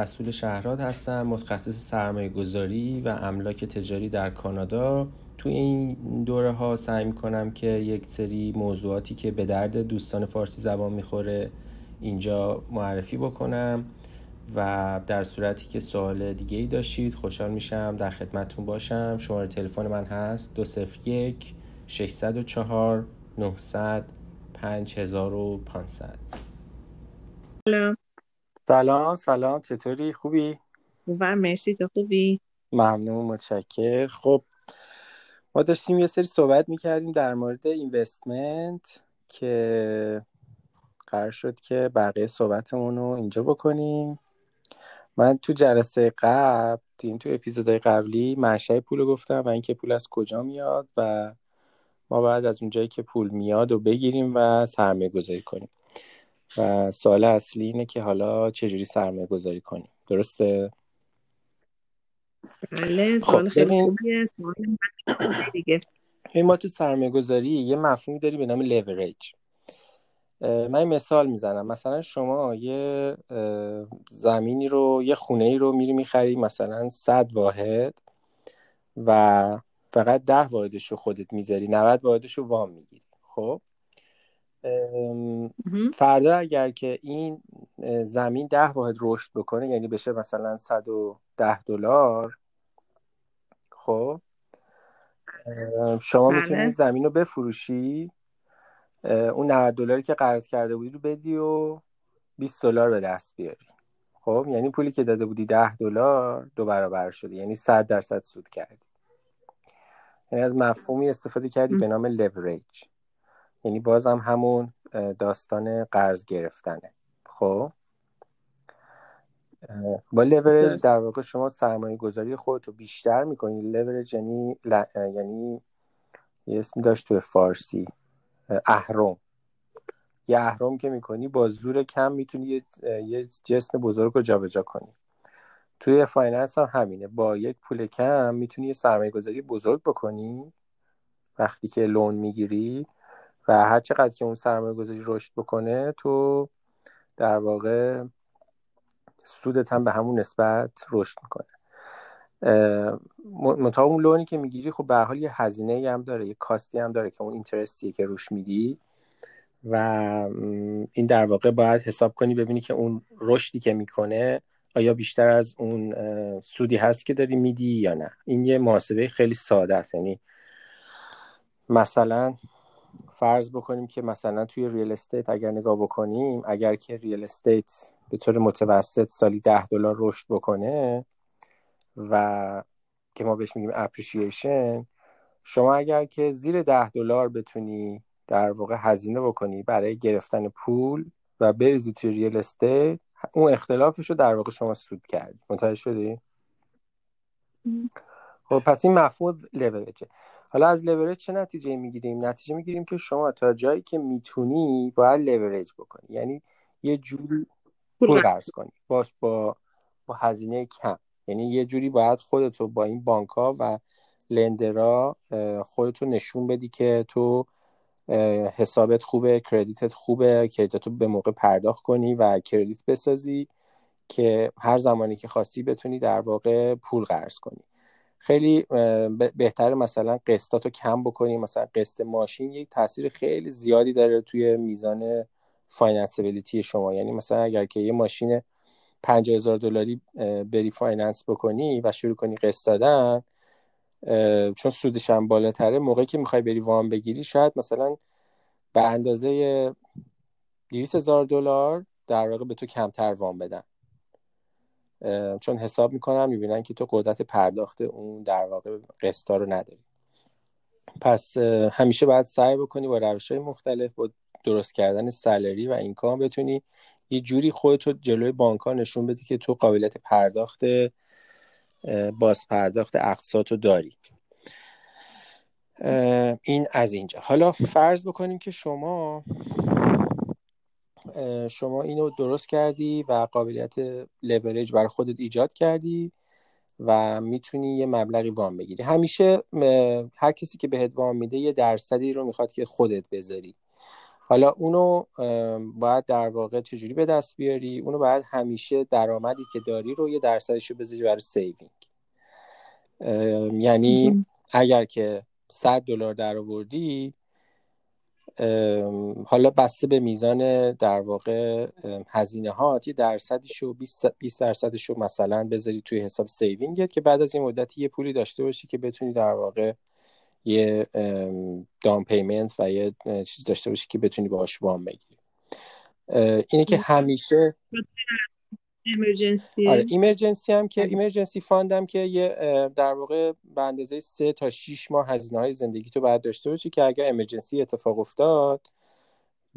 رسول شهرات هستم متخصص سرمایه گذاری و املاک تجاری در کانادا. تو این دوره ها سعی می‌کنم که یک سری موضوعاتی که به درد دوستان فارسی زبان می‌خوره اینجا معرفی بکنم و در صورتی که سوال دیگه ای داشتید خوشحال میشم در خدمتتون باشم. شماره تلفن من هست 201 604 900 5500 سلام. سلام سلام چطوری؟ خوبی؟ و مرسی. تو خوبی؟ ممنون متشکر. خب ما داشتیم یه سری صحبت می‌کردیم در مورد اینوستمنت که قرار شد که بقیه صحبتمون رو اینجا بکنیم. من تو جلسه قبل این تو اپیزودهای قبلی منشأ پول رو گفتم و اینکه پول از کجا میاد و ما باید از اونجایی که پول میاد و بگیریم و سرمایه گذاری کنیم. و سوال اصلی اینه که حالا چجوری سرمایه گذاری کنیم. درسته؟ بله خب سوال خیلی خوبیه. دیگه. ما تو سرمایه گذاری یه مفهومی داری به نام لیوریج من مثال می‌زنم. مثلا شما یه زمینی رو یه خونه ای رو میری می‌خری مثلا 100 واحد و فقط ده واحدش رو خودت می‌ذاری 90 واحدش رو وام می‌گیری. خب. فردا اگر که این زمین ده واحد رشد بکنه یعنی بشه مثلا 110 دلار خب؟ شما می‌تونی بله زمین رو بفروشی. اون 90 دلاری که قرض کرده بودی رو بدی و 20 دلار به دست بیاری. خب؟ یعنی پولی که داده بودی 10 دلار دو برابر شده. یعنی 100 درصد سود کردی. یعنی از مفهومی استفاده کردی به نام لیوریج یعنی بازم همون داستان قرض گرفتنه. خب؟ با لیوریج در واقع شما سرمایه گذاری خودت رو بیشتر می‌کنی. لیوریج یعنی ل- یعنی یه اسمی داشت توی فارسی. اه، اهرم. یه اهرم که می‌کنی با زور کم می‌تونی یه یه جسم بزرگ رو جابجا کنی. توی finance هم همینه. با یک پول کم می‌تونی یه سرمایه گذاری بزرگ بکنی. وقتی که لون می‌گیری و هر چقدر که اون سرمایه گذاری رشد بکنه تو در واقع سودت هم به همون نسبت رشد می‌کنه. منتها اون لونی که می‌گیری خب به حال یه هزینه هم داره یه کاستی هم داره که اون اینترستیه که روش میدی و این در واقع باید حساب کنی ببینی که اون رشدی که می‌کنه آیا بیشتر از اون سودی هست که داری میدی یا نه. این یه محاسبه خیلی ساده است یعنی مثلا فرض بکنیم که مثلا توی real estate اگر نگاه بکنیم اگر که real estate به طور متوسط سالی ده دلار رشد بکنه و که ما بهش میگیم appreciation شما اگر که زیر ده دلار بتونی در واقع هزینه بکنی برای گرفتن پول و بریزی توی real estate اون اختلافش رو در واقع شما سود کردی. متوجه شدی؟ خب پس این مفهوم لورجه حالا از لورج چه نتیجه می‌گیریم؟ نتیجه می‌گیریم که شما تا جایی که می‌تونی باید لورج بکنی. یعنی یه جوری پول قرض کنی. باش با با هزینه کم. یعنی یه جوری باید خودتو با این بانک ها و لندرا خودتو نشون بدی که تو حسابت خوبه credit ت خوبه credit تو به موقع پرداخت کنی و credit بسازی که هر زمانی که خواستی بتونی در واقع پول قرض کنی. خیلی اه، ب- بهتره مثلا قسطاتو کم بکنی. مثلا قسط ماشین یک تاثیر خیلی زیادی داره توی میزان financeability شما. یعنی مثلا اگر که یه ماشین 50 هزار دلاری اه، بری finance بکنی و شروع کنی قسط دادن چون سودش هم بالاتره موقعی که می‌خوای بری وام بگیری شاید مثلا به اندازه 200 هزار دلار در واقع به تو کمتر وام بدن. چون حساب می‌کنن می‌بینن که تو قدرت پرداخت اون در واقع قسطا رو نداری. پس همیشه باید سعی بکنی با روش های مختلف با درست کردن سالری و اینکام بتونی یه جوری خودتو جلوی بانک نشون بدی که تو قابلیت پرداخت باز پرداخت رو داری. این از اینجا. حالا فرض بکنیم که شما شما اینو درست کردی و قابلیت لورج برای خودت ایجاد کردی و می‌تونی یه مبلغی وام بگیری. همیشه هر کسی که بهت وام میده یه درصدی رو می‌خواد که خودت بذاری. حالا اونو باید در واقع چجوری به دست بیاری؟ اونو باید همیشه درآمدی که داری رو یه درصدش رو بذاری برای saving یعنی اگر که 100 دلار در آوردی حالا بسته به میزان در واقع هزینه ها یه درصدیشو 20 درصدشو مثلا بذاری توی حساب saving ت که بعد از این مدتی یه پولی داشته باشی که بتونی در واقع یه down payment و یه چیز داشته باشی که بتونی باهاش وام بگیری. اینه که همیشه emergency آره emergency هم که emergency fund هم که یه در واقع به اندازه سه تا 6 ماه هزینه های زندگی تو باید داشته باشی که اگر emergency اتفاق افتاد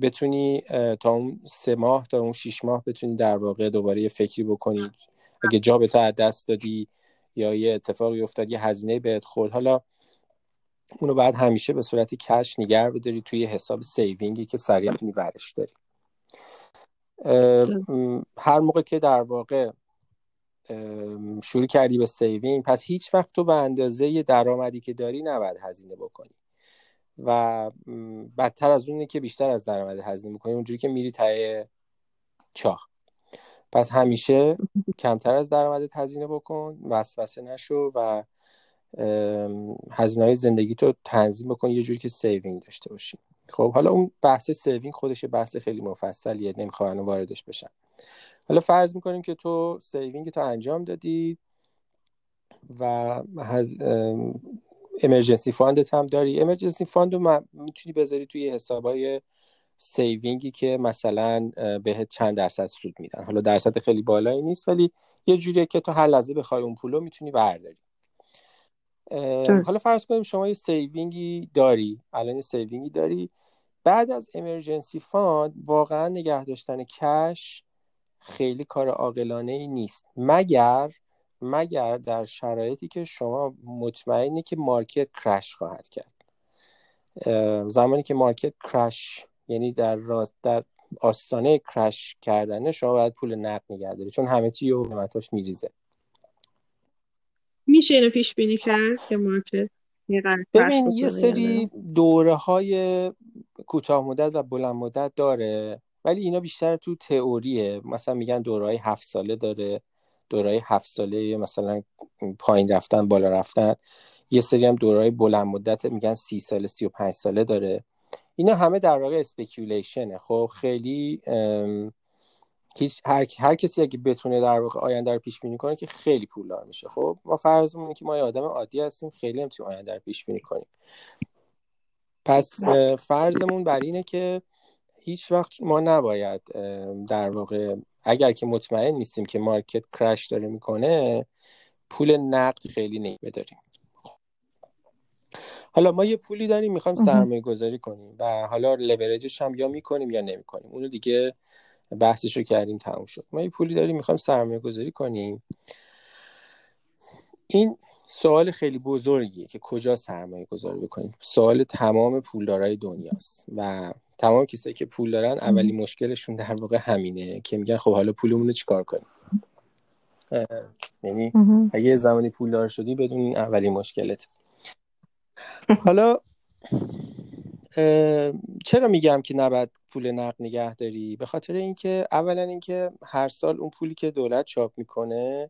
بتونی تا اون سه ماه تا اون 6 ماه بتونی در واقع دوباره یه فکری بکنی. اگه job تو از دست دادی یا یه اتفاقی افتاد یه هزینه بهت خورد. حالا اونو بعد همیشه به صورت cash نگه بداری توی حساب saving ی که سریع می‌تونی ورش داری. هر موقع که در واقع شروع کردی به saving پس هیچ وقت تو به اندازه درآمدی که داری نباید هزینه بکنی. و بدتر از اونه که بیشتر از درآمد هزینه می‌کنی اونجوری که میری ته چاه. پس همیشه کمتر از درآمدت هزینه بکن وسوسه نشو و هزینه های زندگی تو تنظیم بکن یه جوری که saving داشته باشی. خب حالا اون بحث saving خودش بحث خیلی مفصلیه نمی‌خوام واردش بشم. حالا فرض می‌کنیم که تو saving تو انجام دادی و هز... emergency fund ت هم داری. emergency fund رو می‌تونی بذاری توی حسابای saving ی که مثلا بهت چند درصد سود میدن. حالا درصد خیلی بالایی نیست ولی یه جوریه که تو هر لحظه بخوای اون پولو می‌تونی برداری. حالا فرض کنیم شما یه saving ی داری الان یه saving ی داری بعد از emergency fund واقعا نگه داشتن cash خیلی کار عاقلانه ای نیست. مگر مگر در شرایطی که شما مطمئنی که market crash خواهد کرد. زمانی که market crash یعنی در راست در آستانه crash کردنه شما باید پول نقد نگه داری چون همه چی و قیمتاش میریزه. میشه اینو پیش بینی کرد که market ببین یه سری دوره های کوتاه مدت و بلند مدت داره ولی اینا بیشتر تو تئوریه. مثلا میگن دوره های هفت ساله داره دوره های هفت ساله مثلا پایین رفتن بالا رفتن. یه سری هم دوره های بلند مدت میگن سی ساله سی و پنج ساله داره. اینا همه در واقع speculation ه خب خیلی هیچ هر, هر کسی اگه بتونه در واقع آینده رو پیش بینی کنه که خیلی پولدار میشه. خب ما فرضمون که ما یه آدم عادی هستیم خیلی هم توی آینده رو پیش بینی کنیم. پس فرضمون بر اینه که هیچ وقت ما نباید در واقع اگر که مطمئن نیستیم که مارکت کرش داره می‌کنه پول نقد خیلی نمیداریم حالا ما یه پولی داریم می‌خوایم سرمایه گذاری کنیم و حالا لورجش هم یا می‌کنیم یا نمی‌کنیم. اونو دیگه بحثش رو کردیم تموم شد. ما یه پولی داریم می‌خوایم سرمایه گذاری کنیم. این سوال خیلی بزرگیه که کجا سرمایه گذاری بکنیم. سوال تمام پولدارای دنیاست و تمام کسایی که پول دارن اولی مشکلشون در واقع همینه که میگن خب حالا پولمون رو چیکار کنیم؟ یعنی اگه زمانی پولدار شدی بدون این اولی مشکلت. حالا چرا میگم که نباید پول نقد نگه داری؟ به خاطر اینکه اولا اینکه هر سال اون پولی که دولت چاپ می‌کنه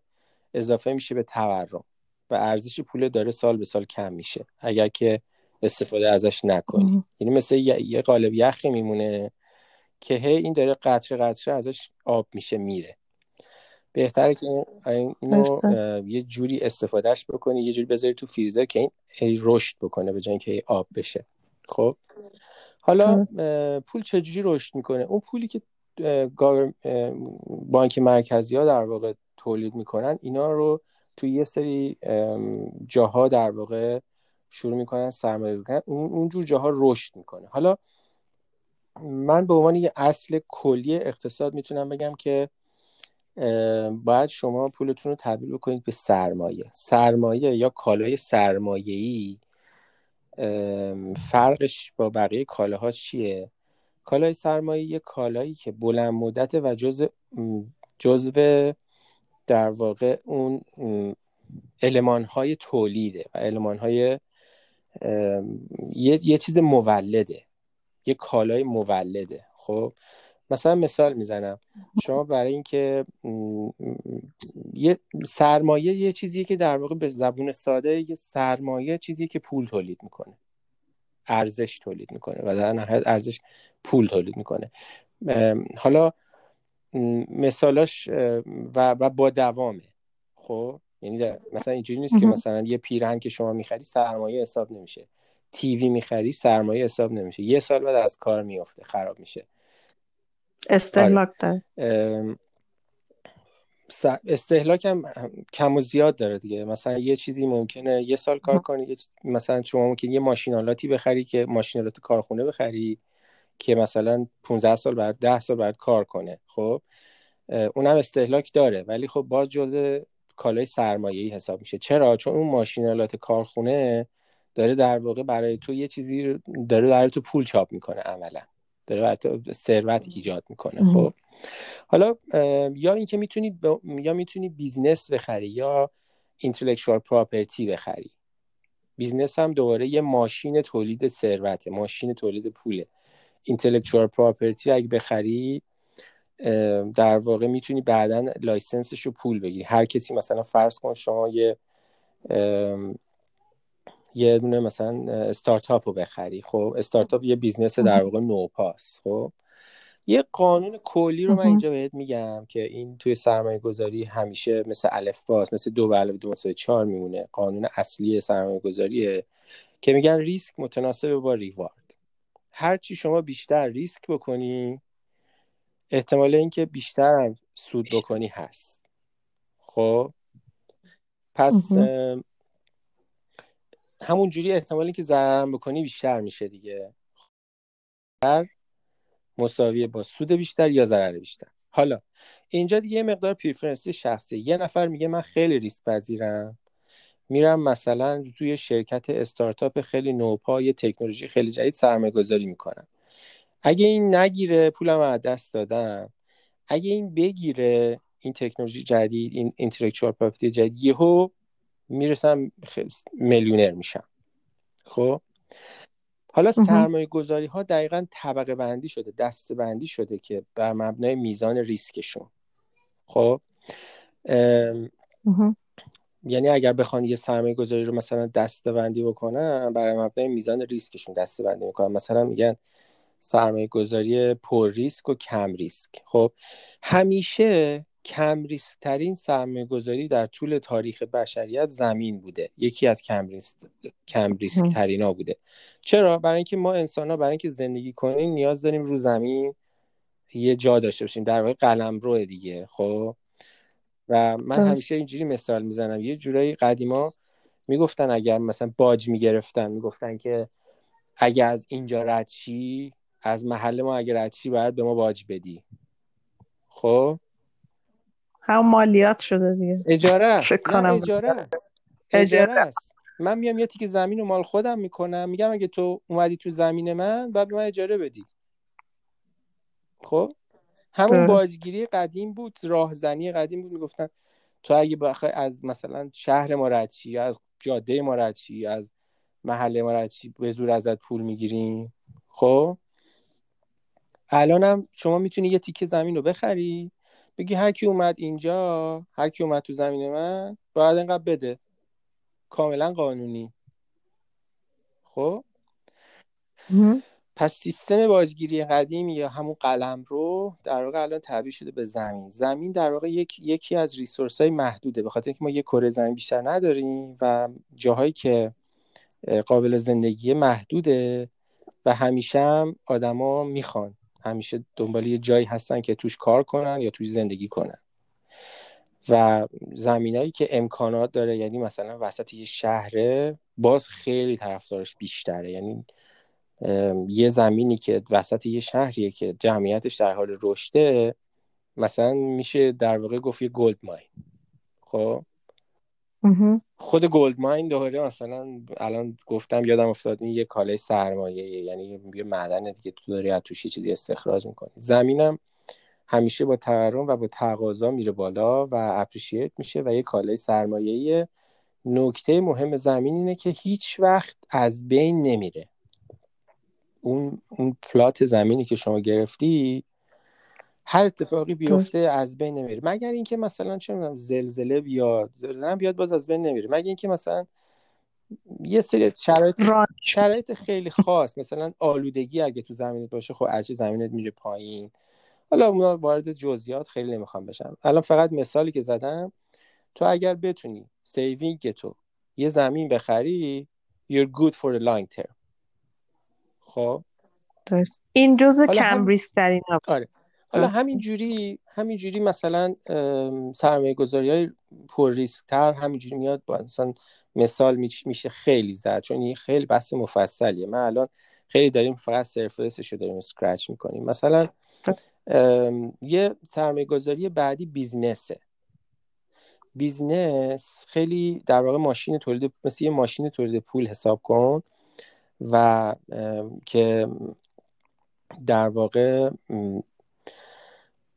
اضافه میشه به تورم و ارزش پول داره سال به سال کم میشه اگر که استفاده ازش نکنی. یعنی مثل یه قالب یخی میمونه که هی این داره قطره قطره ازش آب میشه میره. بهتره که اینو یه جوری استفادهش بکنی یه جوری بذاری تو فریزر که این رشد بکنه به جای اینکه آب بشه. خب. حالا پول چجوری رشد می‌کنه؟ اون پولی که بانک مرکزی ها در واقع تولید می‌کنن اینا رو توی یه سری جاها در واقع شروع می‌کنن سرمایه کردن. اونجور جاها رشد می‌کنه. حالا من به عنوان یه اصل کلی اقتصاد می‌تونم بگم که باید شما پولتون رو تبدیل بکنید به سرمایه. سرمایه یا کالای سرمایه‌ای فرقش با بقیه کالاها چیه؟ کالای سرمایه یه کالایی که بلند مدت و جزء جزو در واقع اون علمان های تولیده و علمان های یه،, یه چیز مولده یه کالای مولده خب؟ مثلا مثال می‌زنم. شما برای اینکه یه سرمایه یه چیزیه که در واقع به زبون ساده یه سرمایه چیزی که پول تولید می‌کنه. ارزش تولید می‌کنه و در نهایت ارزش پول تولید می‌کنه. حالا مثالاش و, و با دوامه. خب؟ یعنی مثلا اینجوری نیست که مثلا یه پیرهن که شما می‌خری سرمایه حساب نمیشه. تیوی می‌خری سرمایه حساب نمیشه. یه سال بعد از کار میفته خراب میشه. استهلاک داره. استهلاک هم کم و زیاد داره دیگه. مثلا یه چیزی ممکنه یه سال کار کنی مثلا شما ممکن یه ماشینالاتی بخری که ماشینالات کارخونه بخری که مثلا 15 سال بعد 10 سال بعد کار کنه. خب؟ اونم استهلاک داره. ولی خب باز جزء کالای سرمایه‌ای حساب میشه. چرا؟ چون اون ماشینالات کارخونه داره در واقع برای تو یه چیزی داره برای تو پول چاپ می‌کنه عملا. داره ثروت ایجاد می‌کنه خب. حالا یا اینکه می‌تونی ب... یا می‌تونی بیزنس بخری یا اینتלקچوال پراپرتی بخری. بیزنس هم دوباره یه ماشین تولید ثروته ماشین تولید پوله. اینتלקچوال پراپرتی اگه بخری در واقع می‌تونی بعدا لایسنسش رو پول بگیری. هر کسی مثلا فرض کن شما یه یه دونه مثلا استارتاپ رو بخری. خب استارتاپ یه business در واقع نوپاس خب یه قانون کلی رو من اینجا بهت میگم که این توی سرمایه گذاری همیشه مثل الف باز مثل دو به علاوه دو مساوی چهار میمونه. قانون اصلی سرمایه گذاریه که میگن ریسک متناسب با reward. هرچی شما بیشتر ریسک بکنی احتمال اینکه بیشتر سود بکنی هست. خب پس همون جوری احتمالی که ضررم بکنی بیشتر میشه دیگه. هر مساویه با سود بیشتر یا ضرر بیشتر. حالا اینجا دیگه مقدار preference ی شخصی. یه نفر میگه من خیلی ریسک پذیرم. میرم مثلا توی شرکت استارتاپ خیلی نوپا یه تکنولوژی خیلی جدید سرمایه گذاری می‌کنم. اگه این نگیره پولم از دست دادم. اگه این بگیره این تکنولوژی جدید این اینتלקچوال پراپرتی جدید یهو می‌رسم میلیونر میشم. خب؟ حالا سرمایه گذاری ها دقیقا طبقه بندی شده دسته بندی شده که بر مبنای میزان ریسکشون. خب؟ یعنی اگر بخوان یه سرمایه گذاری رو مثلا دسته بندی بکنن بر مبنای میزان ریسکشون دسته بندی می‌کنن. مثلا میگن سرمایه گذاری پر ریسک و کم ریسک. خب؟ همیشه کم ریسک ترین سرمایه گذاری در طول تاریخ بشریت زمین بوده. یکی از کم ریسک, کم ریسک ترین ها بوده. چرا؟ برای اینکه ما انسان ها برای اینکه زندگی کنیم نیاز داریم رو زمین یه جا داشته باشیم. در واقع قلم روه دیگه خب؟ و من همیشه اینجوری مثال می‌زنم. یه جورایی قدیما می‌گفتن اگر مثلا باج می‌گرفتن می‌گفتن که اگر از اینجا رد از محل ما اگر رد باید به ما باج بدی. خب؟ هم مالیات شده دیگه. اجاره است. اجاره است. اجاره. است. من میام یه تیک زمین رو مال خودم می‌کنم. میگم اگه تو اومدی تو زمین من باید به من اجاره بدی. خب؟ همون بازگیری قدیم بود راهزنی قدیم بود. می‌گفتن تو اگه بخوای از مثلا شهر ما یا از جاده ما از محله ما به زور ازت پول می‌گیریم خب؟ الانم شما می‌تونی یه تیکه زمین رو بخری. بگی هر کی اومد اینجا هر کی اومد تو زمین من باید انقدر بده. کاملا قانونی. خب؟ پس سیستم باجگیری قدیمی یا همون قلم رو در واقع الان تبدیل شده به زمین. زمین در واقع یک، یکی از ریسورس های محدوده. به خاطر اینکه ما یک کره زمین بیشتر نداریم و جاهایی که قابل زندگی محدوده و همیشه هم آدما می‌خوان. همیشه دنبال یه جایی هستن که توش کار کنن یا توش زندگی کنن. و زمینایی که امکانات داره یعنی مثلا وسط یه شهره باز خیلی طرفدارش بیشتره. یعنی یه زمینی که وسط یه شهریه که جمعیتش در حال رشده مثلا میشه در واقع گفت یه gold mine. خب؟ خود gold mine دوباره مثلا الان گفتم یادم افتاد این یه کالای سرمایه یعنی یه معدن دیگه تو داری از توش یه چیزی استخراج می‌کنی. زمینم همیشه با تورم و با تقاضا میره بالا و appreciate میشه و یه کالای سرمایه نکته مهم زمین اینه که هیچ وقت از بین نمیره. اون اون plot زمینی که شما گرفتی هر اتفاقی بیفته از بین نمیره مگر اینکه مثلا چه می‌دونم زلزله بیاد زلزله بیاد باز از بین نمیره. مگر اینکه مثلا یه سری شرایط شرایط خیلی خاص مثلا آلودگی اگه تو زمینت باشه خب ارزش زمینت میره پایین. حالا اونا وارد جزئیات خیلی نمی‌خوام بشم. الان فقط مثالی که زدم تو اگر بتونی saving تو یه زمین بخری you're good for the long term. خب؟ درست. این جزء کم ریسک ترین آره. حالا همین جوری همین جوری مثلا سرمایه گذاری های پر ریسک تر همین جوری میاد با مثلا مثال میشه خیلی زد چون این خیلی بحث مفصلیه. من الان خیلی داریم فقط surface ش رو داریم scratch می‌کنیم. مثلا یه سرمایه گذاری بعدی business ه. business خیلی در واقع ماشین تولید مثل یه ماشین تولید پول حساب کن و که در واقع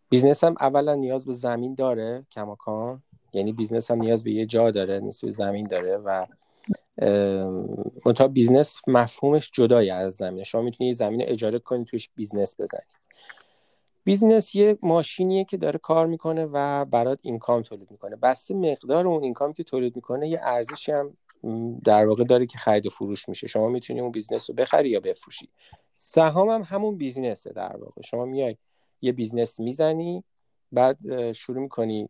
business هم اولا نیاز به زمین داره کماکان. یعنی business هم نیاز به یه جا داره نیاز به زمین داره و منتها business مفهومش جدای از زمین شما می‌تونی زمین اجاره کنی توش business بزنی. business یه ماشینیه که داره کار می‌کنه و برات income تولید می‌کنه. بسته به مقدار اون income که تولید می‌کنه یه ارزشی هم در واقع داره که خرید و فروش میشه. شما می‌تونی اون business رو بخری یا بفروشی. سهام هم همون business ه در واقع. شما میای یه business می‌زنی بعد شروع می‌کنی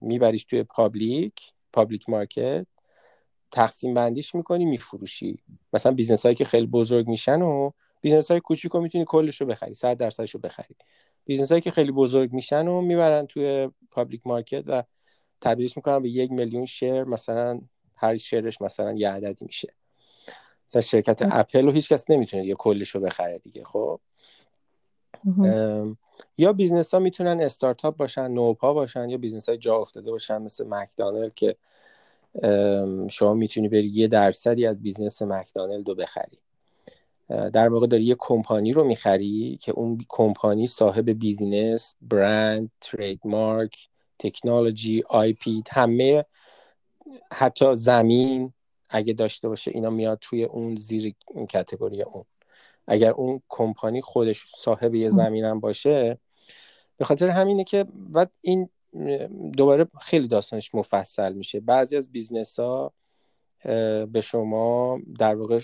میبریش توی public public market تقسیم بندیش می‌کنی میفروشی. مثلا business هایی که خیلی بزرگ میشن و business های کوچیک رو می‌تونی کلش رو بخری صد درصدش رو بخری. business هایی که خیلی بزرگ میشن و می‌برن توی public market و تبدیلش می‌کنن به یک میلیون share مثلا هر شیرش مثلا یه عددی میشه. مثلا شرکت اپل رو هیچ کس نمی‌تونه یه کلش رو بخره دیگه خب؟ یا business ها می‌تونن استارتاپ باشن نوپا باشن یا business های جا افتاده باشن مثل مکدانل که شما می‌تونی بری یه درصدی از business مکدانلد رو بخری. در واقع داری یه کمپانی رو می‌خری که اون کمپانی صاحب business brand trademark technology IP همه حتی زمین اگه داشته باشه اینا میاد توی اون زیر category اون. اگر اون کمپانی خودش صاحب یه زمینم باشه به خاطر همینه که بعد این دوباره خیلی داستانش مفصل میشه. بعضی از business ها به شما در واقع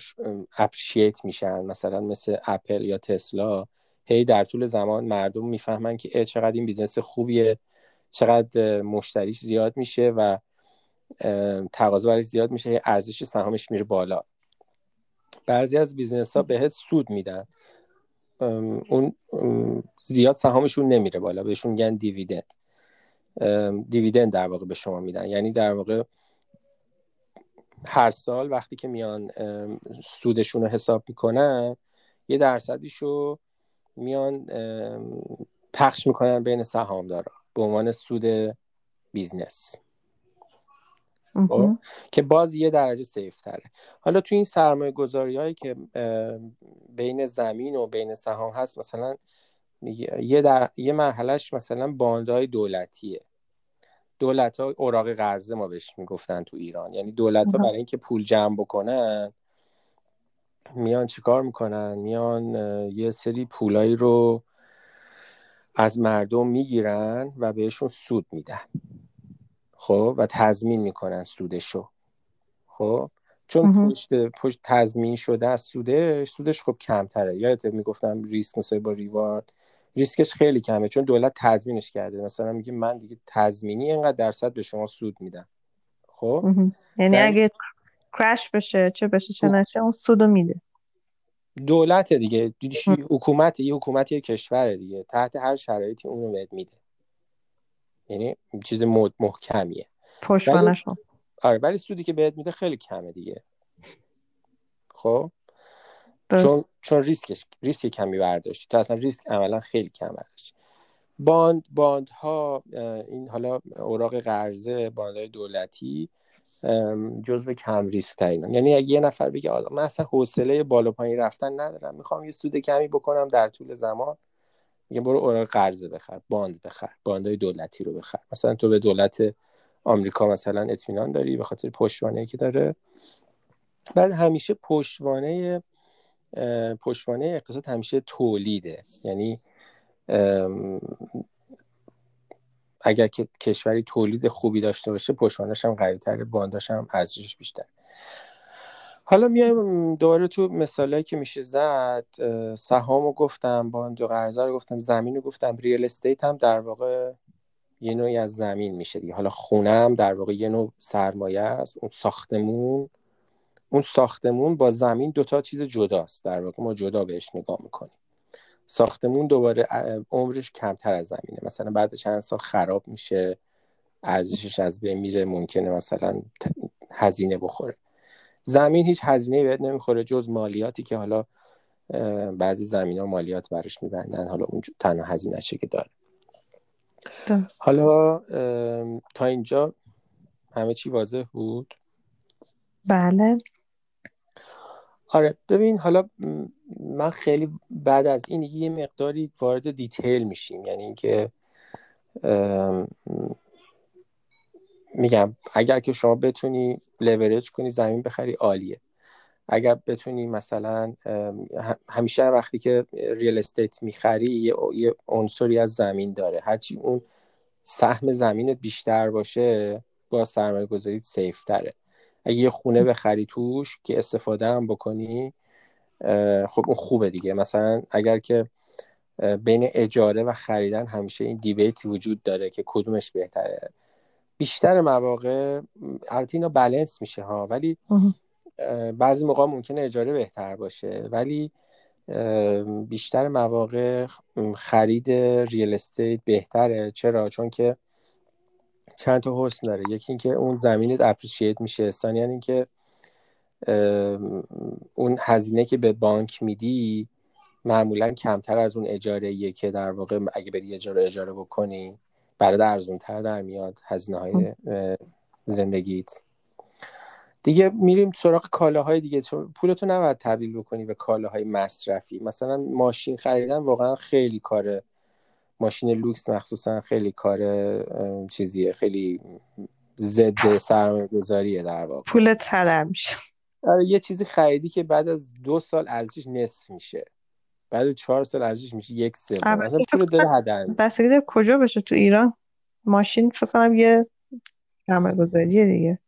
appreciate میشن. مثلا مثل اپل یا تسلا. هی در طول زمان مردم می‌فهمن که چقدر این business خوبیه چقدر مشتریش زیاد میشه و تقاضا برای زیاد میشه. ارزش سهامش میره بالا. بعضی از business ها بهت سود میدن. اون زیاد سهامشون نمیره بالا بهشون میگن dividend. dividend در واقع به شما میدن. یعنی در واقع هر سال وقتی که میان سودشون رو حساب می‌کنن یه درصدیشو میان پخش می‌کنن بین سهامدارا به عنوان سود business خب؟ که باز یه درجه safe تره. حالا تو این سرمایه گذاری هایی که بین زمین و بین سهام هست مثلا یه, در... یه مرحلهش مثلا باندهای دولتیه. دولت ها اوراق قرضه ما بهش می‌گفتن تو ایران. یعنی دولت ها برای اینکه پول جمع بکنن میان چیکار می‌کنن؟ میان یه سری پولایی رو از مردم می‌گیرن و بهشون سود میدن. خب و تضمین می‌کنن سودشو. خب چون پشت, پشت تضمین شده از سودش سودش خب کمتره. یادت می‌گفتم ریسک مثلا با ریوارد. ریسکش خیلی کمه چون دولت تضمینش کرده. مثلا میگه من دیگه تضمینی اینقدر درصد به شما سود میدم. خب؟ یعنی اگه کرش بشه چه بشه چه نشه اون سودو میده. دولت دیگه حکومت یه حکومت یه کشور دیگه. تحت هر شرایطی اونو بهت میده. یعنی چیز محکمیه. پشتوانشون آره ولی سودی که بهت میده خیلی کمه دیگه. خب؟ چون چون risk ش risk کمی برداشتی. تو اصلا ریسک عملا خیلی کم برداشتی. bond bond ها این حالا اوراق قرضه bond های دولتی جزو کم ریسک ترین یعنی اگه یه نفر بگه من اصلا حوصله بالا پایین رفتن ندارم. می‌خوام یه سود کمی بکنم در طول زمان. میگه برو اوراق قرضه بخر باند بخر باندهای دولتی رو بخر. مثلا تو به دولت آمریکا مثلا اطمینان داری به خاطر پشتوانه که داره. بعد همیشه پشتوانه پشتوانه اقتصاد همیشه تولیده. یعنی اگر که کشوری تولید خوبی داشته باشه پشتوانش هم قوی تره بانداش هم ارزشش بیشتر حالا میایم دوباره تو مثالایی که میشه زد سهامو گفتم باند و قرضه رو گفتم زمین رو گفتم. ریال استیت هم در واقع یه نوعی از زمین میشه دیگه. حالا خونه هم در واقع یه نوع سرمایه است. اون ساختمون اون ساختمون با زمین دوتا چیز جداست. در واقع ما جدا بهش نگاه می‌کنیم. ساختمون دوباره عمرش کمتر از زمینه. مثلا بعد چند سال خراب میشه ارزشش از بین میره ممکنه مثلا هزینه بخوره. زمین هیچ هزینه بهت نمی‌خوره جز مالیاتی که حالا بعضی زمین ها مالیات برش میبندن. حالا اون تنها هزینه که داره. حالا تا اینجا همه چی واضح بود؟ بله. آره ببین حالا من خیلی بعد از این یه مقداری وارد دیتیل میشیم. یعنی اینکه میگم اگر که شما بتونی لورج کنی زمین بخری عالیه. اگر بتونی مثلا همیشه وقتی که real estate می‌خری یه عنصری از زمین داره. هرچی اون سهم زمینت بیشتر باشه با سرمایه گذاریت safe تره اگه یه خونه بخری توش که استفاده هم بکنی خب اون خوبه دیگه. مثلا اگر که بین اجاره و خریدن همیشه این debate ی وجود داره که کدومش بهتره. بیشتر مواقع البته اینا بلنس میشه ها ولی بعضی موقع ممکنه اجاره بهتر باشه. ولی بیشتر مواقع خرید real estate بهتره. چرا؟ چون که چند تا حسن داره. یکی اینکه اون زمینت appreciate میشه. ثانیا اینکه اون هزینه که به بانک میدی معمولا کمتر از اون اجاره که در واقع اگه بری اجاره اجاره بکنی. برای ارزون تر در میاد هزینه های زندگیت. دیگه میریم سراغ کالاهای دیگه. پولتو نباید تبدیل بکنی به کالاهای مصرفی. مثلا ماشین خریدن واقعا خیلی کاره ماشین لوکس مخصوصا خیلی کار چیزیه. خیلی ضد سرمایه گذاریه در واقع. پولت هدر میشه. آره، یه چیزی خریدی که بعد از دو سال ارزشش نصف میشه. بعد چهار سال ارزشش میشه یک سوم مثلا پول داره هدر بس کجا بشه تو ایران. ماشین فکر کنم یه سرمایه گذاریه دیگه.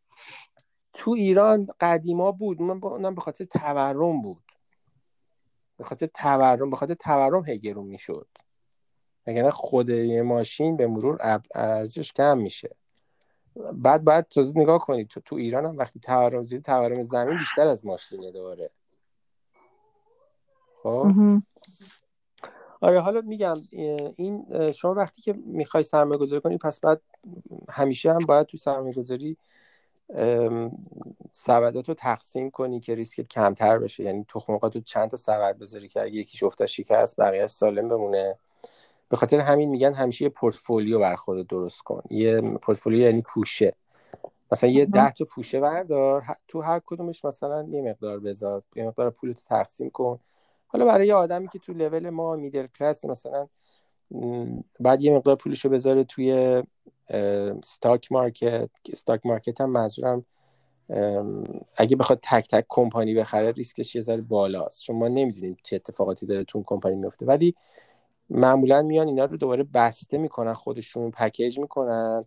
تو ایران قدیما بود. من با اونم به خاطر تورم بود. به خاطر تورم به خاطر تورم هگرون می‌شد. اگر خود یه ماشین به مرور ارزش کم میشه. بعد بعد تازه نگاه کنید تو تو ایران هم وقتی تورم زیر تورم زمین بیشتر از ماشینه داره خب. آره حالا میگم این شما وقتی که می‌خوای سرمایه گذاری کنی پس بعد همیشه هم باید تو سرمایه گذاری سبدات رو تقسیم کنی که ریسکت کمتر بشه. یعنی تو چند تا سبد بذاری که اگه یکیش افته شکست بقیه سالم بمونه. به خاطر همین میگن همیشه یه پورتفولیو بر خود درست کن. یه پورتفولیو یعنی پوشه. مثلا یه ده تا پوشه بردار تو هر کدومش مثلا یه مقدار بذار یه مقدار پول تو تقسیم کن. حالا برای یه آدمی که تو level ما middle class مثلا بعد یه مقدار پولشو بذاره توی stock market stock market هم منظورم اگه بخواد تک تک کمپانی بخره ریسکش یه ذره بالاست. چون ما نمی‌دونیم چه اتفاقاتی داره تو اون کمپانی میفته ولی معمولا میان اینا رو دوباره بسته می‌کنن خودشون package می‌کنن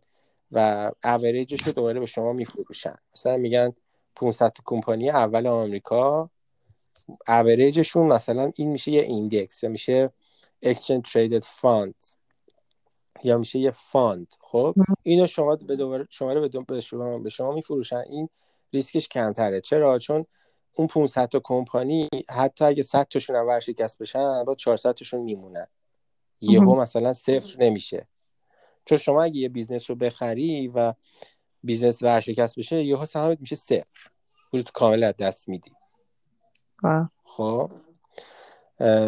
و اوریجش رو دوباره به شما میفروشن. مثلا میگن 500 کمپانی اول آمریکا اوریجشون مثلا این میشه یه index یا میشه exchange traded fund یا میشه یه fund خب؟ اینو شما به دوباره شما رو به شما به شما میفروشن. این ریسکش کمتره. چرا؟ چون اون 500 تا کمپانی حتی اگه 100 تاشون هم ورشکست بشن با 400 تاشون میمونن. یهو مثلا صفر نمیشه. چون شما اگه یه business رو بخری و business ورشکست بشه یهو سهامت میشه صفر. پولت کامل از دست میدی. خب.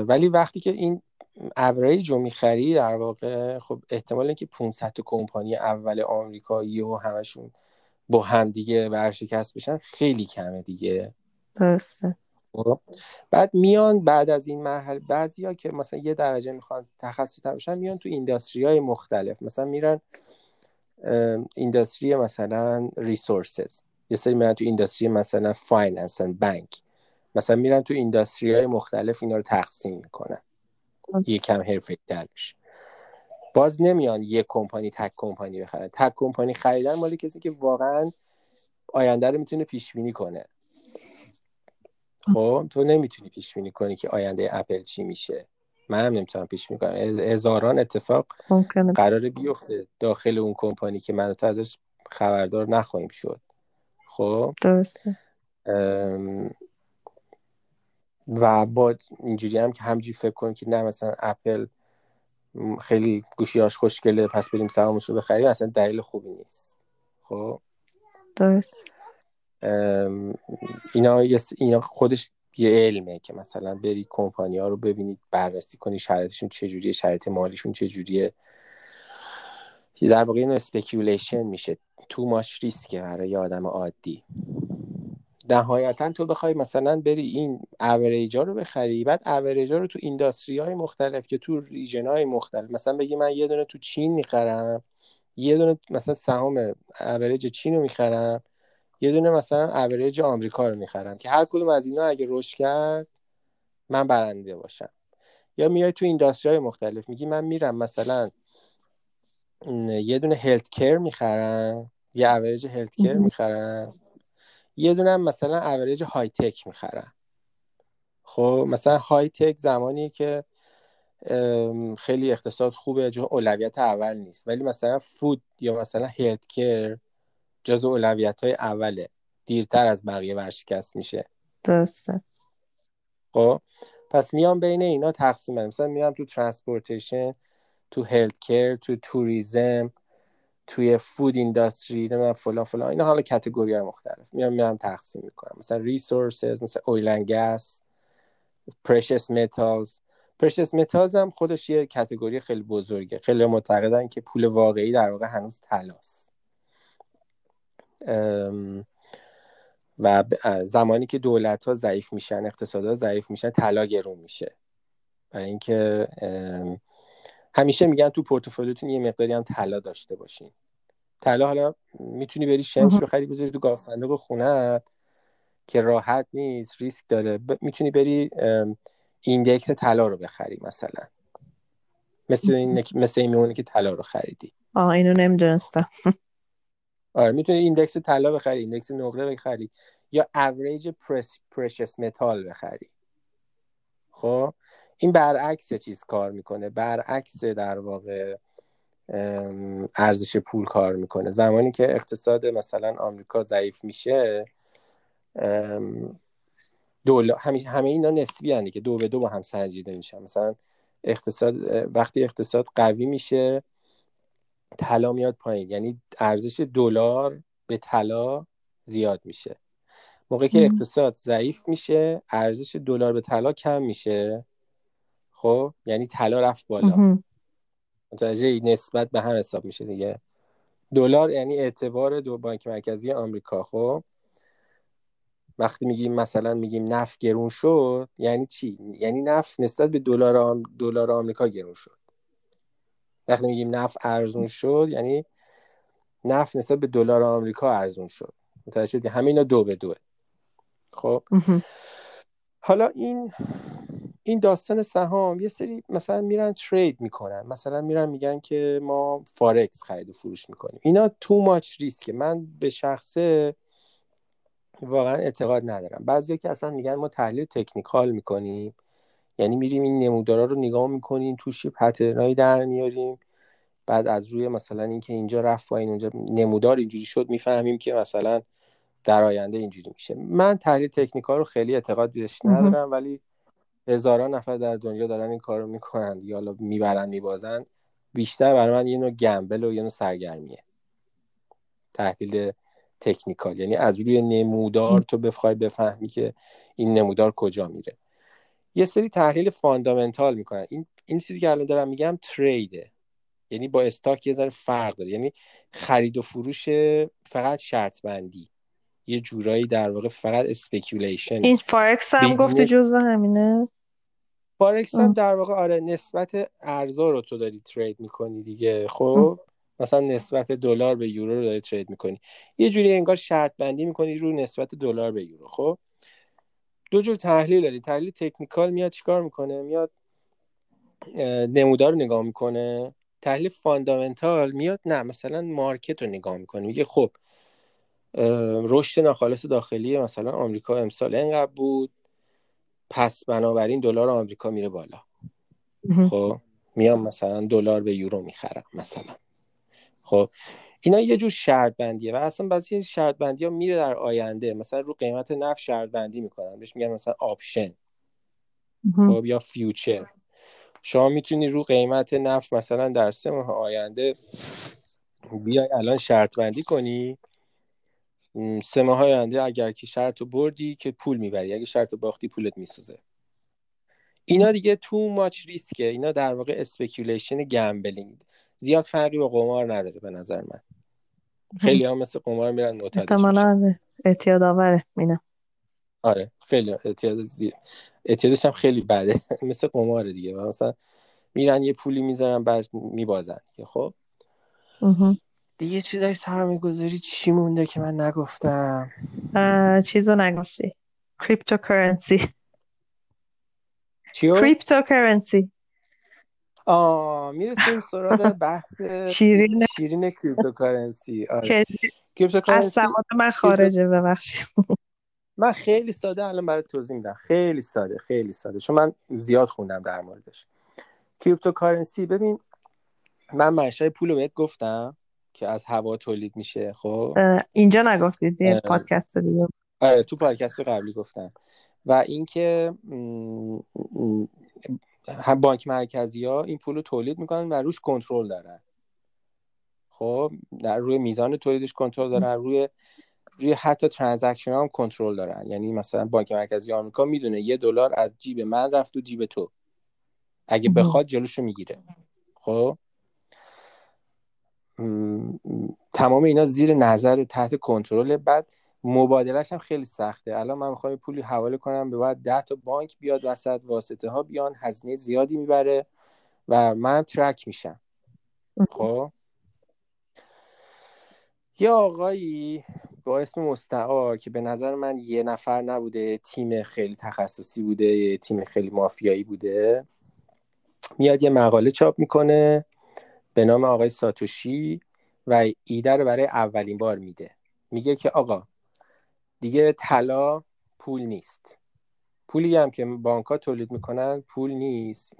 ولی وقتی که این اوریج رو می‌خری در واقع خب احتمال اینکه 500 کمپانی اول آمریکایی و همشون با هم دیگه ورشکست بشن خیلی کمه دیگه. درسته. خب؟ بعد میان بعد از این مرحله بعضیا که مثلا یه درجه می‌خوان تخصص بشن میان تو industry های مختلف. مثلا میرن industry مثلا resources. یه سری میرن تو industry مثلا finance بانک مثلا میرن تو industry های مختلف اینا رو تقسیم می‌کنن. یکم حرفه ای ترش باز نمیان یک کمپانی تک کمپانی بخرن. تک کمپانی خریدن مال کسی که واقعا آینده رو می‌تونه پیش بینی کنه. خب تو نمی‌تونی پیش بینی کنی که آینده اپل چی میشه. من هم نمی‌تونم پیش بینی کنم هزاران اتفاق قرار بیفته داخل اون کمپانی که من تو ازش خبردار نخواهیم شد. خب؟ درسته. و با اینجوری هم که همجوری فکر کنیم که نه مثلا اپل خیلی گوشیاش خوشگله پس بریم سهامش رو بخریم اصلا دلیل خوبی نیست. خب؟ درست. اینا اینا خودش یه علمه که مثلا بری کمپانی ها رو ببینید بررسی کنی شرایطشون چجوریه شرایط مالیشون چجوریه. در واقع اینو speculation میشه. too much risk ه برای یه آدم عادی. نهایتا تو بخوای مثلا بری این اوریجا رو بخری بعد average ا رو تو industry های مختلف که تو region های مختلف مثلا بگی من یه دونه تو چین می‌خرم یه دونه مثلا سهام اوریج چین رو می‌خرم یه دونه مثلا اوریج آمریکا رو می‌خرم که هر کدوم از اینا اگه رشد کرد من برنده باشم. یا میای تو industry های مختلف میگی من میرم مثلا یه دونه health care می‌خرم یه average health care می‌خرم. یه دونه هم مثلا average high tech می‌خرم خب مثلا high tech زمانی که خیلی اقتصاد خوبه چون اولویت اول نیست. ولی مثلا food یا مثلا health care جز اولویت های اوله. دیرتر از بقیه ورشکست میشه. درسته. خب پس میام بین اینا تقسیم مثلا میام تو transportation تو health care تو tourism توی food industry نه فلان فلان. اینا حالا category های مختلف. میام میام تقسیم می‌کنم. مثلا resources مثلا oil and gas precious metals precious metals هم خودش یه category خیلی بزرگه. خیلی معتقدن که پول واقعی در واقع هنوز طلاست. و زمانی که دولت ها ضعیف میشن اقتصاد ها ضعیف میشن طلا گرون میشه. برای اینکه همیشه میگن تو پورتفولیوتون یه مقداری هم طلا داشته باشین. طلا حالا می‌تونی بری شمش بخری بذاری تو گاف صندوق خونه که راحت نیست ریسک داره. ب... می‌تونی بری index طلا رو بخری مثلا. مثل این مثل این میمونه که طلا رو خریدی. آه اینو نمی‌دونستم. آره می‌تونی index طلا بخری index نقره بخری یا average prec precious metal بخری. خب؟ این برعکس چیز کار می‌کنه. برعکس در واقع ارزش پول کار می‌کنه. زمانی که اقتصاد مثلا آمریکا ضعیف میشه دولار همه, همه اینا نسبی هنده که دو به دو با هم سنجیده میشن. مثلا اقتصاد وقتی اقتصاد قوی میشه طلا میاد پایین. یعنی ارزش دلار به طلا زیاد میشه. موقعی که اقتصاد ضعیف میشه ارزش دلار به طلا کم میشه. خب؟ یعنی طلا رفت بالا. متوجه نسبت به هم حساب میشه دیگه. دلار یعنی اعتبار دو بانک مرکزی آمریکا خب؟ وقتی میگیم مثلا میگیم نفت گرون شد یعنی چی؟ یعنی نفت نسبت به دلار آم... دلار آمریکا گرون شد. وقتی میگیم نفت ارزون شد یعنی نفت نسبت به دلار آمریکا ارزون شد. متوجه شدی؟ همینا دو به دوه. خب؟ حالا این این داستان سهام یه سری مثلا میرن ترید می‌کنن. مثلا میرن میگن که ما فارکس خرید و فروش می‌کنیم. اینا تو ماچ ریسکه من به شخصه واقعا اعتقاد ندارم. بعضی که اصلا میگن ما تحلیل تکنیکال می‌کنیم. یعنی میریم این نمودارا رو نگاه می‌کنیم توش پترنایی در میاریم. بعد از روی مثلا اینکه اینجا رفت پایین اونجا نمودار اینجوری شد می‌فهمیم که مثلا در آینده اینجوری میشه. من تحلیل تکنیکال رو خیلی اعتقاد بهش ندارم ولی هزاران نفر در دنیا دارن این کارو می‌کنن یا حالا می‌برن میبازن. بیشتر برای من یه نوع گمبل و یه نوع سرگرمیه. تحلیل تکنیکال. یعنی از روی نمودار تو بخوای بفهمی که این نمودار کجا میره. یه سری تحلیل fundamental می‌کنن. این این چیزی که الان دارم میگم trade ه. یعنی با stock یه ذره فرق داره. یعنی خرید و فروش فقط شرط بندی یه جورایی در واقع فقط speculation این فارکس هم گفته جزو همینه. فارکس هم در واقع آره نسبت ارزا رو تو داری trade می‌کنی دیگه. خب مثلا نسبت دلار به یورو رو داری trade می‌کنی. یه جوری انگار شرط بندی می‌کنی رو نسبت دلار به یورو خب؟ دو جور تحلیل داری. تحلیل technical میاد چیکار می‌کنه؟ میاد نمودار رو نگاه می‌کنه. تحلیل fundamental میاد نه مثلا market رو نگاه می‌کنه. میگه خب رشد ناخالص داخلی مثلا آمریکا امسال اینقدر بود. پس بنابراین دلار آمریکا میره بالا. خب میام مثلا دلار به یورو می‌خرم مثلا. خب اینا یه جور شرط بندیه و اصلا بعضی این شرط بندی ها میره در آینده. مثلا رو قیمت نفت شرط بندی می‌کنن. بهش میگن مثلا option. خب یا future. شما می‌تونی رو قیمت نفت مثلا در سه ماه آینده بیای الان شرط بندی کنی. سه ماه آینده اگر که شرط بردی که پول می‌بری. اگه شرط باختی پولت میسوزه. اینا دیگه too much risk ه اینا در واقع speculation gambling زیاد فرقی با قمار نداره به نظر من. خیلی هم مثل قمار میرن معتادش اعتیاد آوره مینه آره خیلی اعتیاد زی... اعتیادش هم خیلی بده. مثل قمار دیگه. مثلا میرن یه پولی می‌ذارن بعد میبازن خب؟ دیگه چیزای سرمایه گذاری چی مونده که من نگفتم؟ چیزو نگفتی. کریپتوکرنسی چیو؟ cryptocurrency آه می‌رسیم سراغ بحث شیرین. شیرین cryptocurrency آره. از سواد من خارجه ببخشید. من خیلی ساده الان برای توضیح میدم. خیلی ساده خیلی ساده. چون من زیاد خوندم در موردش. cryptocurrency ببین من منشأ پول رو بهت گفتم. که از هوا تولید میشه خب؟ اینجا نگفتید یه پادکست دیگه. آره تو پادکست قبلی گفتم. و اینکه هم بانک مرکزی ها این پول رو تولید می‌کنن و روش کنترل دارن. خب در روی میزان تولیدش کنترل دارن روی روی حتی ترانزکشن هم کنترل دارن. یعنی مثلا بانک مرکزی آمریکا می‌دونه یه دلار از جیب من رفت و جیب تو. اگه بخواد جلوشو می‌گیره. خب؟ تمام اینا زیر نظر تحت کنترل. بعد مبادلش هم خیلی سخته. الان من می‌خوام پولی حواله کنم به بعد ده تا بانک بیاد وسط واسطه ها بیان هزینه زیادی می‌بره و من ترک میشم. خب؟ یه آقایی با اسم مستعار که به نظر من یه نفر نبوده تیم خیلی تخصصی بوده تیم خیلی مافیایی بوده میاد یه مقاله چاپ می‌کنه. به نام آقای ساتوشی و ایده رو برای اولین بار میده. میگه که آقا دیگه طلا پول نیست. پولی هم که بانک ها تولید می‌کنن پول نیست.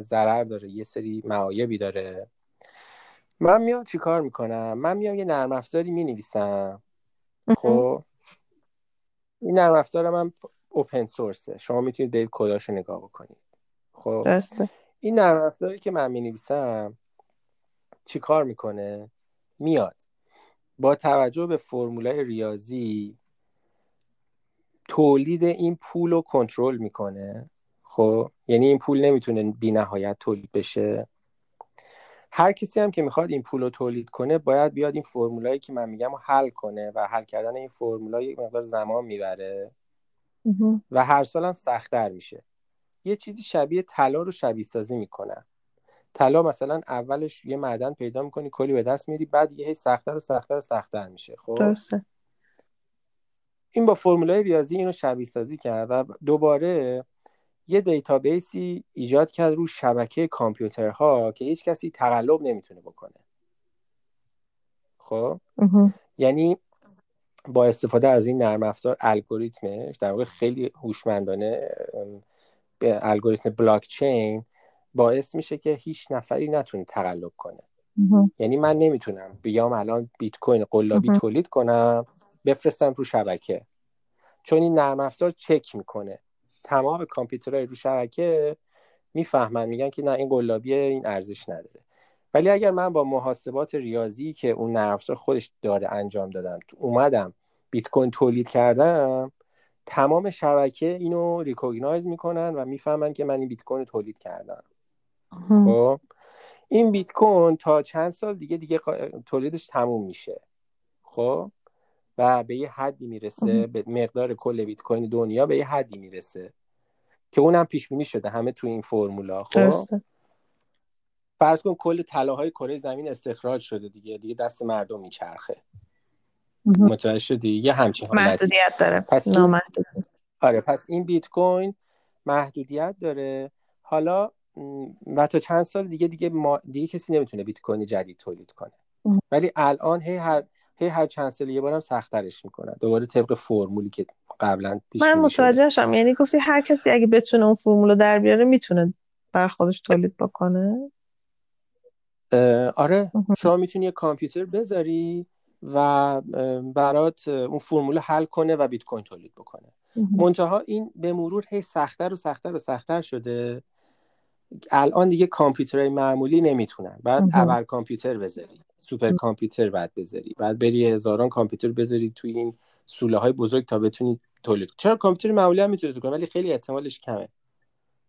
ضرر داره یه سری معایبی داره. من میام چی کار می‌کنم؟ من میام یه نرم افزاری می نویسم خب؟ این نرم افزار من اوپن سورسه شما می‌تونید برید کداشو نگاه بکنید. خب؟ این نرم افزاری که من می چی کار می‌کنه؟ میاد. با توجه به فرمولای ریاضی تولید این پول رو کنترل می‌کنه. خب یعنی این پول نمی‌تونه بی نهایت تولید بشه. هر کسی هم که می‌خواد این پول رو تولید کنه باید بیاد این فرمولایی که من میگم رو حل کنه و حل کردن این فرمولا یک مقدار زمان می‌بره و هر سال هم سختتر میشه. یه چیزی شبیه طلا رو شبیه سازی می‌کنن. طلا مثلا اولش یه معدن پیدا می‌کنی کلی به دست میری بعد یه هی سختتر و سختتر و سختتر میشه. خب؟ درسته. این با فرمولای ریاضی اینو شبیه سازی کرد و دوباره یه دیتابیسی ایجاد کرد رو شبکه کامپیوترها که هیچ کسی تقلب نمی‌تونه بکنه. خب؟ یعنی با استفاده از این نرم افزار الگوریتمش در واقع خیلی هوشمندانه الگوریتم بلاک چین باعث میشه که هیچ نفری نتونه تقلب کنه. یعنی من نمی‌تونم بیام الان بیت کوین قلابی تولید کنم بفرستم رو شبکه. چون این نرم افزار چک می‌کنه. تمام کامپیوترهای رو شبکه می‌فهمن میگن که نه این قلابی این ارزش نداره. ولی اگر من با محاسبات ریاضی که اون نرم افزار خودش داره انجام دادم اومدم بیت کوین تولید کردم تمام شبکه اینو ریکوگنایز می‌کنن و می‌فهمن که من این بیت کوین تولید کردم. خب. این بیت کوین تا چند سال دیگه دیگه تولیدش تموم میشه. خب. و به یه حدی می‌رسه به مقدار کل بیت کوین دنیا به یه حدی می‌رسه. که اونم پیش بینی شده همه تو این فرمولا. خب. فرض کن کل طلاهای کره زمین استخراج شده دیگه. دیگه دست مردم میچرخه. متوجه شدی؟ یه همچین محدودیت داره. پس آره پس این بیت کوین محدودیت داره. حالا و تا چند سال دیگه دیگه ما دیگه کسی نمی‌تونه بیت کوین جدید تولید کنه. ولی الان هی هر هی هر چند سال یه بارم سختترش می‌کنن دوباره طبق فرمولی که قبلا پیش من متوجه شم یعنی گفتی هر کسی اگه بتونه اون فرمول رو در بیاره می‌تونه بر خودش تولید بکنه؟ آره. شما می‌تونی یه کامپیوتر بذاری و برات اون فرمول حل کنه و بیت کوین تولید بکنه. منتها این به مرور هی سختتر و سختتر و سختتر شده. الان دیگه کامپیوترهای معمولی نمی‌تونن. بعد ابر کامپیوتر بذاری سوپر کامپیوتر بعد بذاری بعد بری هزاران کامپیوتر بذاری توی این سوله های بزرگ تا بتونی تولید چرا کامپیوتر معمولی هم می‌تونی کنی ولی خیلی احتمالش کمه.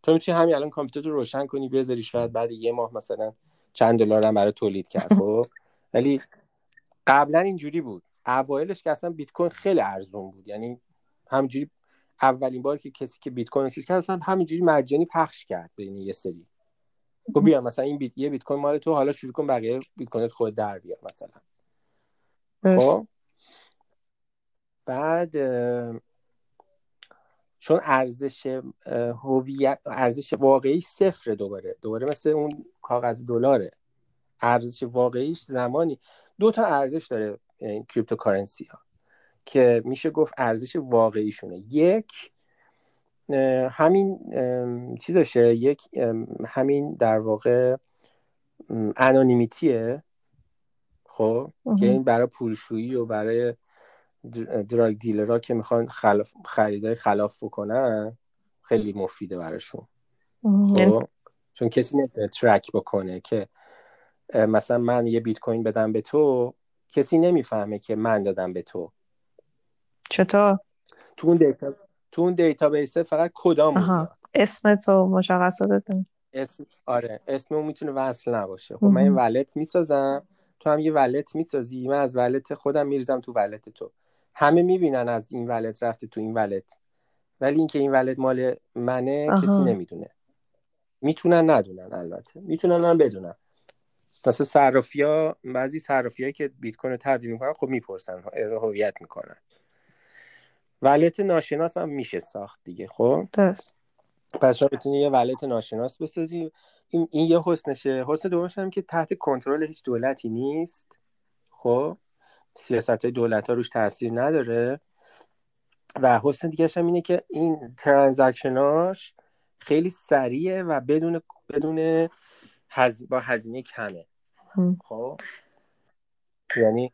تو می‌تونی همین الان کامپیوتر رو روشن کنی بذاری شاید بعد یه ماه مثلا چند دلار هم برای تولید کرد خب؟ ولی قبلا اینجوری بود. اوایلش که اصلا بیت کوین خیلی ارزون بود. یعنی همینجوری اولین بار که کسی که بیت کوین چیز کرد اصلا همینجوری مجانی پخش کرد بین یه سری. خب بیا مثلا این بیت یه بیت کوین مال تو حالا شروع کن بقیه بیت کوینت خود در بیار مثلا. خب؟ بعد چون ارزش هویت ارزش واقعی صفر دوباره. دوباره مثل اون کاغذ دلاره. ارزش واقعیش زمانی دو تا ارزش داره این کریپتوکارنسی ها که میشه گفت ارزش واقعیشونه. یک همین چی داشته؟ یک همین در واقع انونیمیتیه خب که این برای پولشویی و برای drug dealer ها که می‌خوان خلاف خریدای خلاف بکنن خیلی مفیده براشون. یعنی خب چون کسی نمی‌تونه track بکنه که مثلا من یه بیت کوین بدم به تو کسی نمی‌فهمه که من دادم به تو. چطور تو اون دیتا تو اون دیتابیس فقط کدام اسم تو مشخصات اسم آره اسم می‌تونه وصل نباشه. خب من این wallet می‌سازم. تو هم یه ولت می‌سازی. من از ولت خودم میریزم تو ولت تو. همه می‌بینن از این ولت رفته تو این ولت ولی اینکه این ولت مال منه آها. کسی نمی‌دونه. می‌تونن ندونن البته. می‌تونن هم بدونن. مثلا صرافی ها بعضی صرافی که بیت کوین رو تبدیل می‌کنن خب می‌پرسن هویت می‌کنن. ولت ناشناس هم میشه ساخت دیگه خب؟ درست. پس شما بتونی یه ولت ناشناس بسازی. این, این یه حسنشه. حسن دومش هم که تحت کنترل هیچ دولتی نیست. خب؟ سیاست های دولت ها روش تاثیر نداره. و حسن دیگه هم اینه که این ترانزکشناش خیلی سریعه و بدون بدون هز... با هزینه کمه. خب؟ یعنی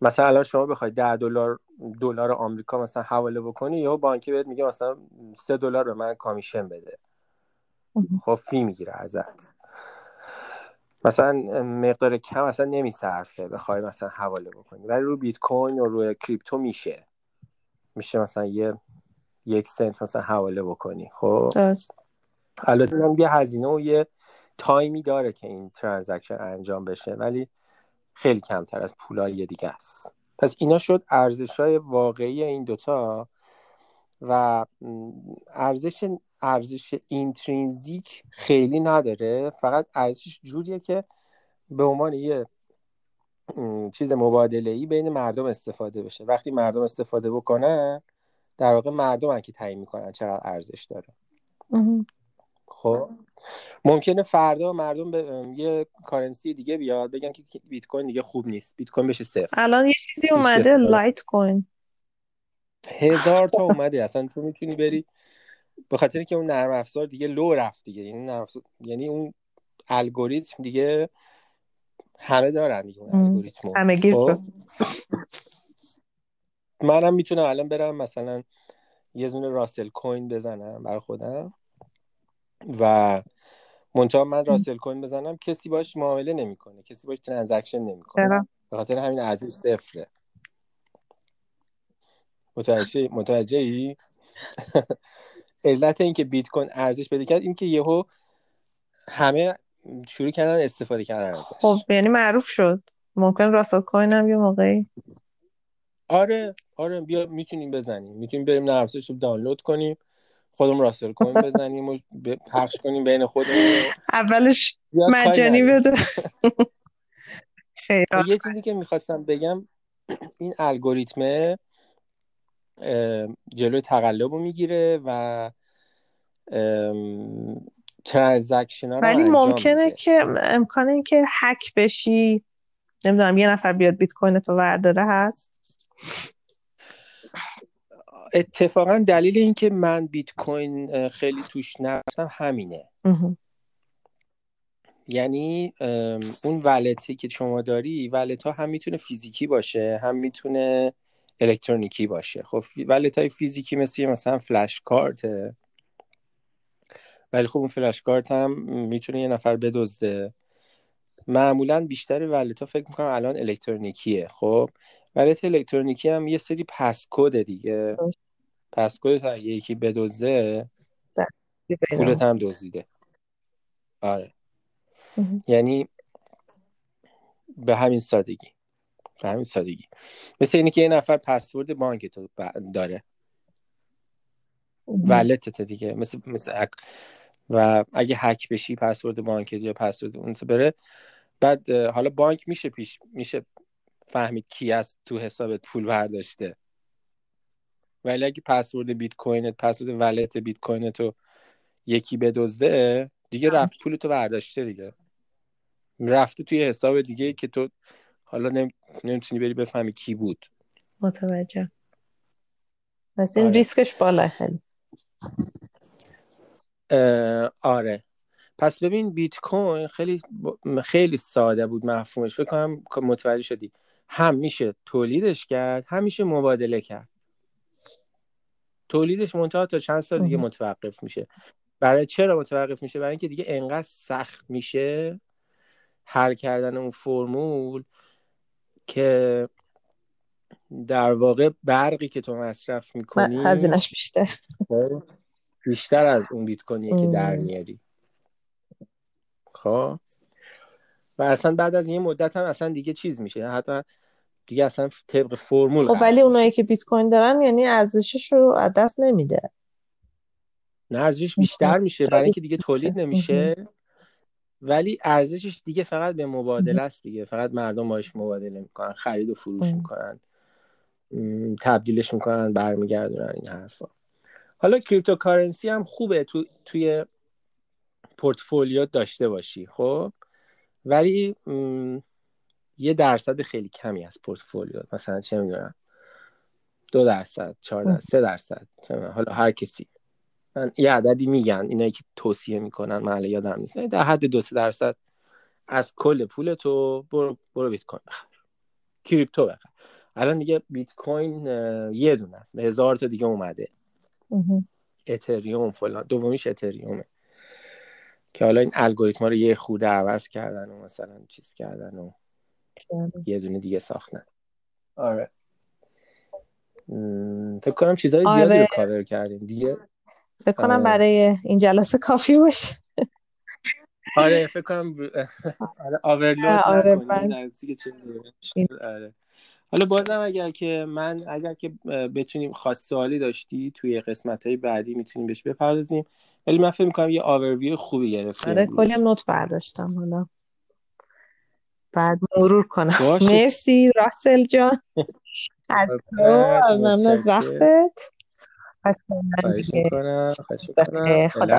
مثلا الان شما بخوای 10 دلار دلار آمریکا مثلا حواله بکنی یا بانکی بهت میگه مثلا 3 دلار به من commission بده. خب fee می‌گیره ازت. مثلا مقدار کم اصلا نمیصرفه بخوای مثلا حواله بکنی. ولی رو بیت کوین و روی crypto میشه. میشه مثلا یه یک سنت مثلا حواله بکنی. خب؟ درست. البته یه هزینه و یه time ی داره که این transaction انجام بشه. ولی خیلی کمتر از پولای دیگه است. پس اینا شد ارزش های واقعی این دوتا و ارزش ارزش اینترینزیک خیلی نداره. فقط ارزشش جوریه که به عنوان یه چیز مبادله ای بین مردم استفاده بشه. وقتی مردم استفاده بکنن در واقع مردم که تعیین می‌کنن چقدر ارزش داره. خب. ممکنه فردا مردم به یه کارنسی دیگه بیاد بگن که بیت کوین دیگه خوب نیست. بیت کوین بشه صفر. الان یه چیزی اومده لایت کوین. هزار تا اومده. اصلا تو می‌تونی بری به خاطر که اون نرم افزار دیگه لو رفت دیگه. یعنی نرم افزار... یعنی اون الگوریتم دیگه همه دارن دیگه اون الگوریتمو. همه خب. منم می‌تونم الان برم مثلا یه دونه Russell coin بزنم برای خودم. و منتها من Russell coin بزنم کسی باش معامله نمی‌کنه کسی باش transaction نمی‌کنه. به خاطر همین ارزش صفره. متوجه متوجه ای علت اینکه بیت کوین ارزش پیدا کرد این که یهو همه شروع کردن استفاده کردن خب ازش یعنی معروف شد. ممکن راسل کوین هم یه موقعی آره آره بیا می‌تونیم بزنیم. می‌تونیم بریم نرم افزارش رو دانلود کنیم. خودمون راسل کوین بزنیم و پخش کنیم بین خودمون. اولش مجانی بده. یه چیزی که می‌خواستم بگم این الگوریتمه جلوی تقلب رو می‌گیره و ترانزکشن ها رو ولی ممکنه میده. که امکانه این که هک بشی نمی‌دونم یه نفر بیاد بیت کوین تو ورداره هست. اتفاقا دلیل اینکه من بیت کوین خیلی توش نرفتم همینه. یعنی اون ولتی که شما داری ولت ها هم می‌تونه فیزیکی باشه هم می‌تونه الکترونیکی باشه. خب ولت های فیزیکی مثل مثلا فلش کارته ولی خب اون فلش کارت هم می‌تونه یه نفر بدزده. معمولا بیشتر ولت ها فکر می‌کنم الان الکترونیکیه. خب ولت الکترونیکی هم یه سری پسکد دیگه. پسکد تا یکی بدزده پولت هم دزدیده. آره. یعنی به همین سادگی. به همین سادگی. مثل اینه که یه نفر پسورد بانک تو داره. مهم. ولتت دیگه. مثل مثل و اگه هک بشی پسورد بانک یا پسورد اون تو بره. بعد حالا بانک میشه پیش میشه فهمید کی از تو حسابت پول برداشته. ولی اگه پسورد بیت کوینت password wallet بیت کوینت رو یکی بدزده دیگه رفت پول تو برداشته دیگه. رفته توی حساب دیگه که تو حالا نم... نمی‌تونی بری بفهمی کی بود. متوجه. پس این آره. ریسکش بالا خیلی. آره. پس ببین بیت کوین خیلی ب- خیلی ساده بود مفهومش. فکر کنم متوجه شدی. هم میشه تولیدش کرد هم میشه مبادله کرد. تولیدش منتها تا چند سال دیگه. متوقف میشه. برای چرا متوقف میشه؟ برای اینکه دیگه انقدر سخت میشه حل کردن اون فرمول که در واقع برقی که تو مصرف می‌کنی هزینهش بیشتر. بیشتر از اون بیت کوینیه که در. میاری. خب؟ و اصلا بعد از یه مدت هم اصلا دیگه چیز میشه. حتی دیگه اصلا طبق فرمول خب ولی اونایی که بیت کوین دارن یعنی ارزشش رو از دست نمیده. نه ارزشش بیشتر میشه. برای اینکه دیگه تولید. نمیشه. ولی ارزشش دیگه فقط به مبادله است دیگه. فقط مردم باش مبادله می‌کنن. خرید و فروش. می‌کنن. تبدیلش می‌کنن برمیگردونن این حرفا. حالا cryptocurrency هم خوبه تو توی پورتفولیو داشته باشی. خب؟ ولی م، یه درصد خیلی کمی از پورتفولیو مثلا چه می‌دونم دو درصد چهار درصد سه درصد. حالا هر کسی. من یه عددی میگن اینایی که توصیه می‌کنن من یادم نیست. در حد دو سه درصد از کل پول تو برو برو بیت کوین بخر. crypto بخر. الان دیگه بیت کوین یه دونه هزار تا دیگه اومده. اتریوم فلان. دومیش اتریومه. که حالا این الگوریتما رو یه خورده عوض کردن و مثلا چیز کردن و یه دونه دیگه ساختن. آره. فکر کنم چیزهای زیادی آره. رو کاور کردیم دیگه. فکر کنم آره. برای این جلسه کافی باشه. آره فکر کنم آره آورلود آره، چه آره. حالا بازم اگر که من اگر که بتونیم خاص سوالی داشتی توی قسمت های بعدی می‌تونیم بهش بپردازیم. ولی من فکر می‌کنم یه آورویو خوبی گرفتیم آره. کلی هم نوت برداشتم حالا بعد مرور کنم باشه. مرسی راسل جان از تو ممنون از. وقتت خواهش می‌کنم خواهش. می‌کنم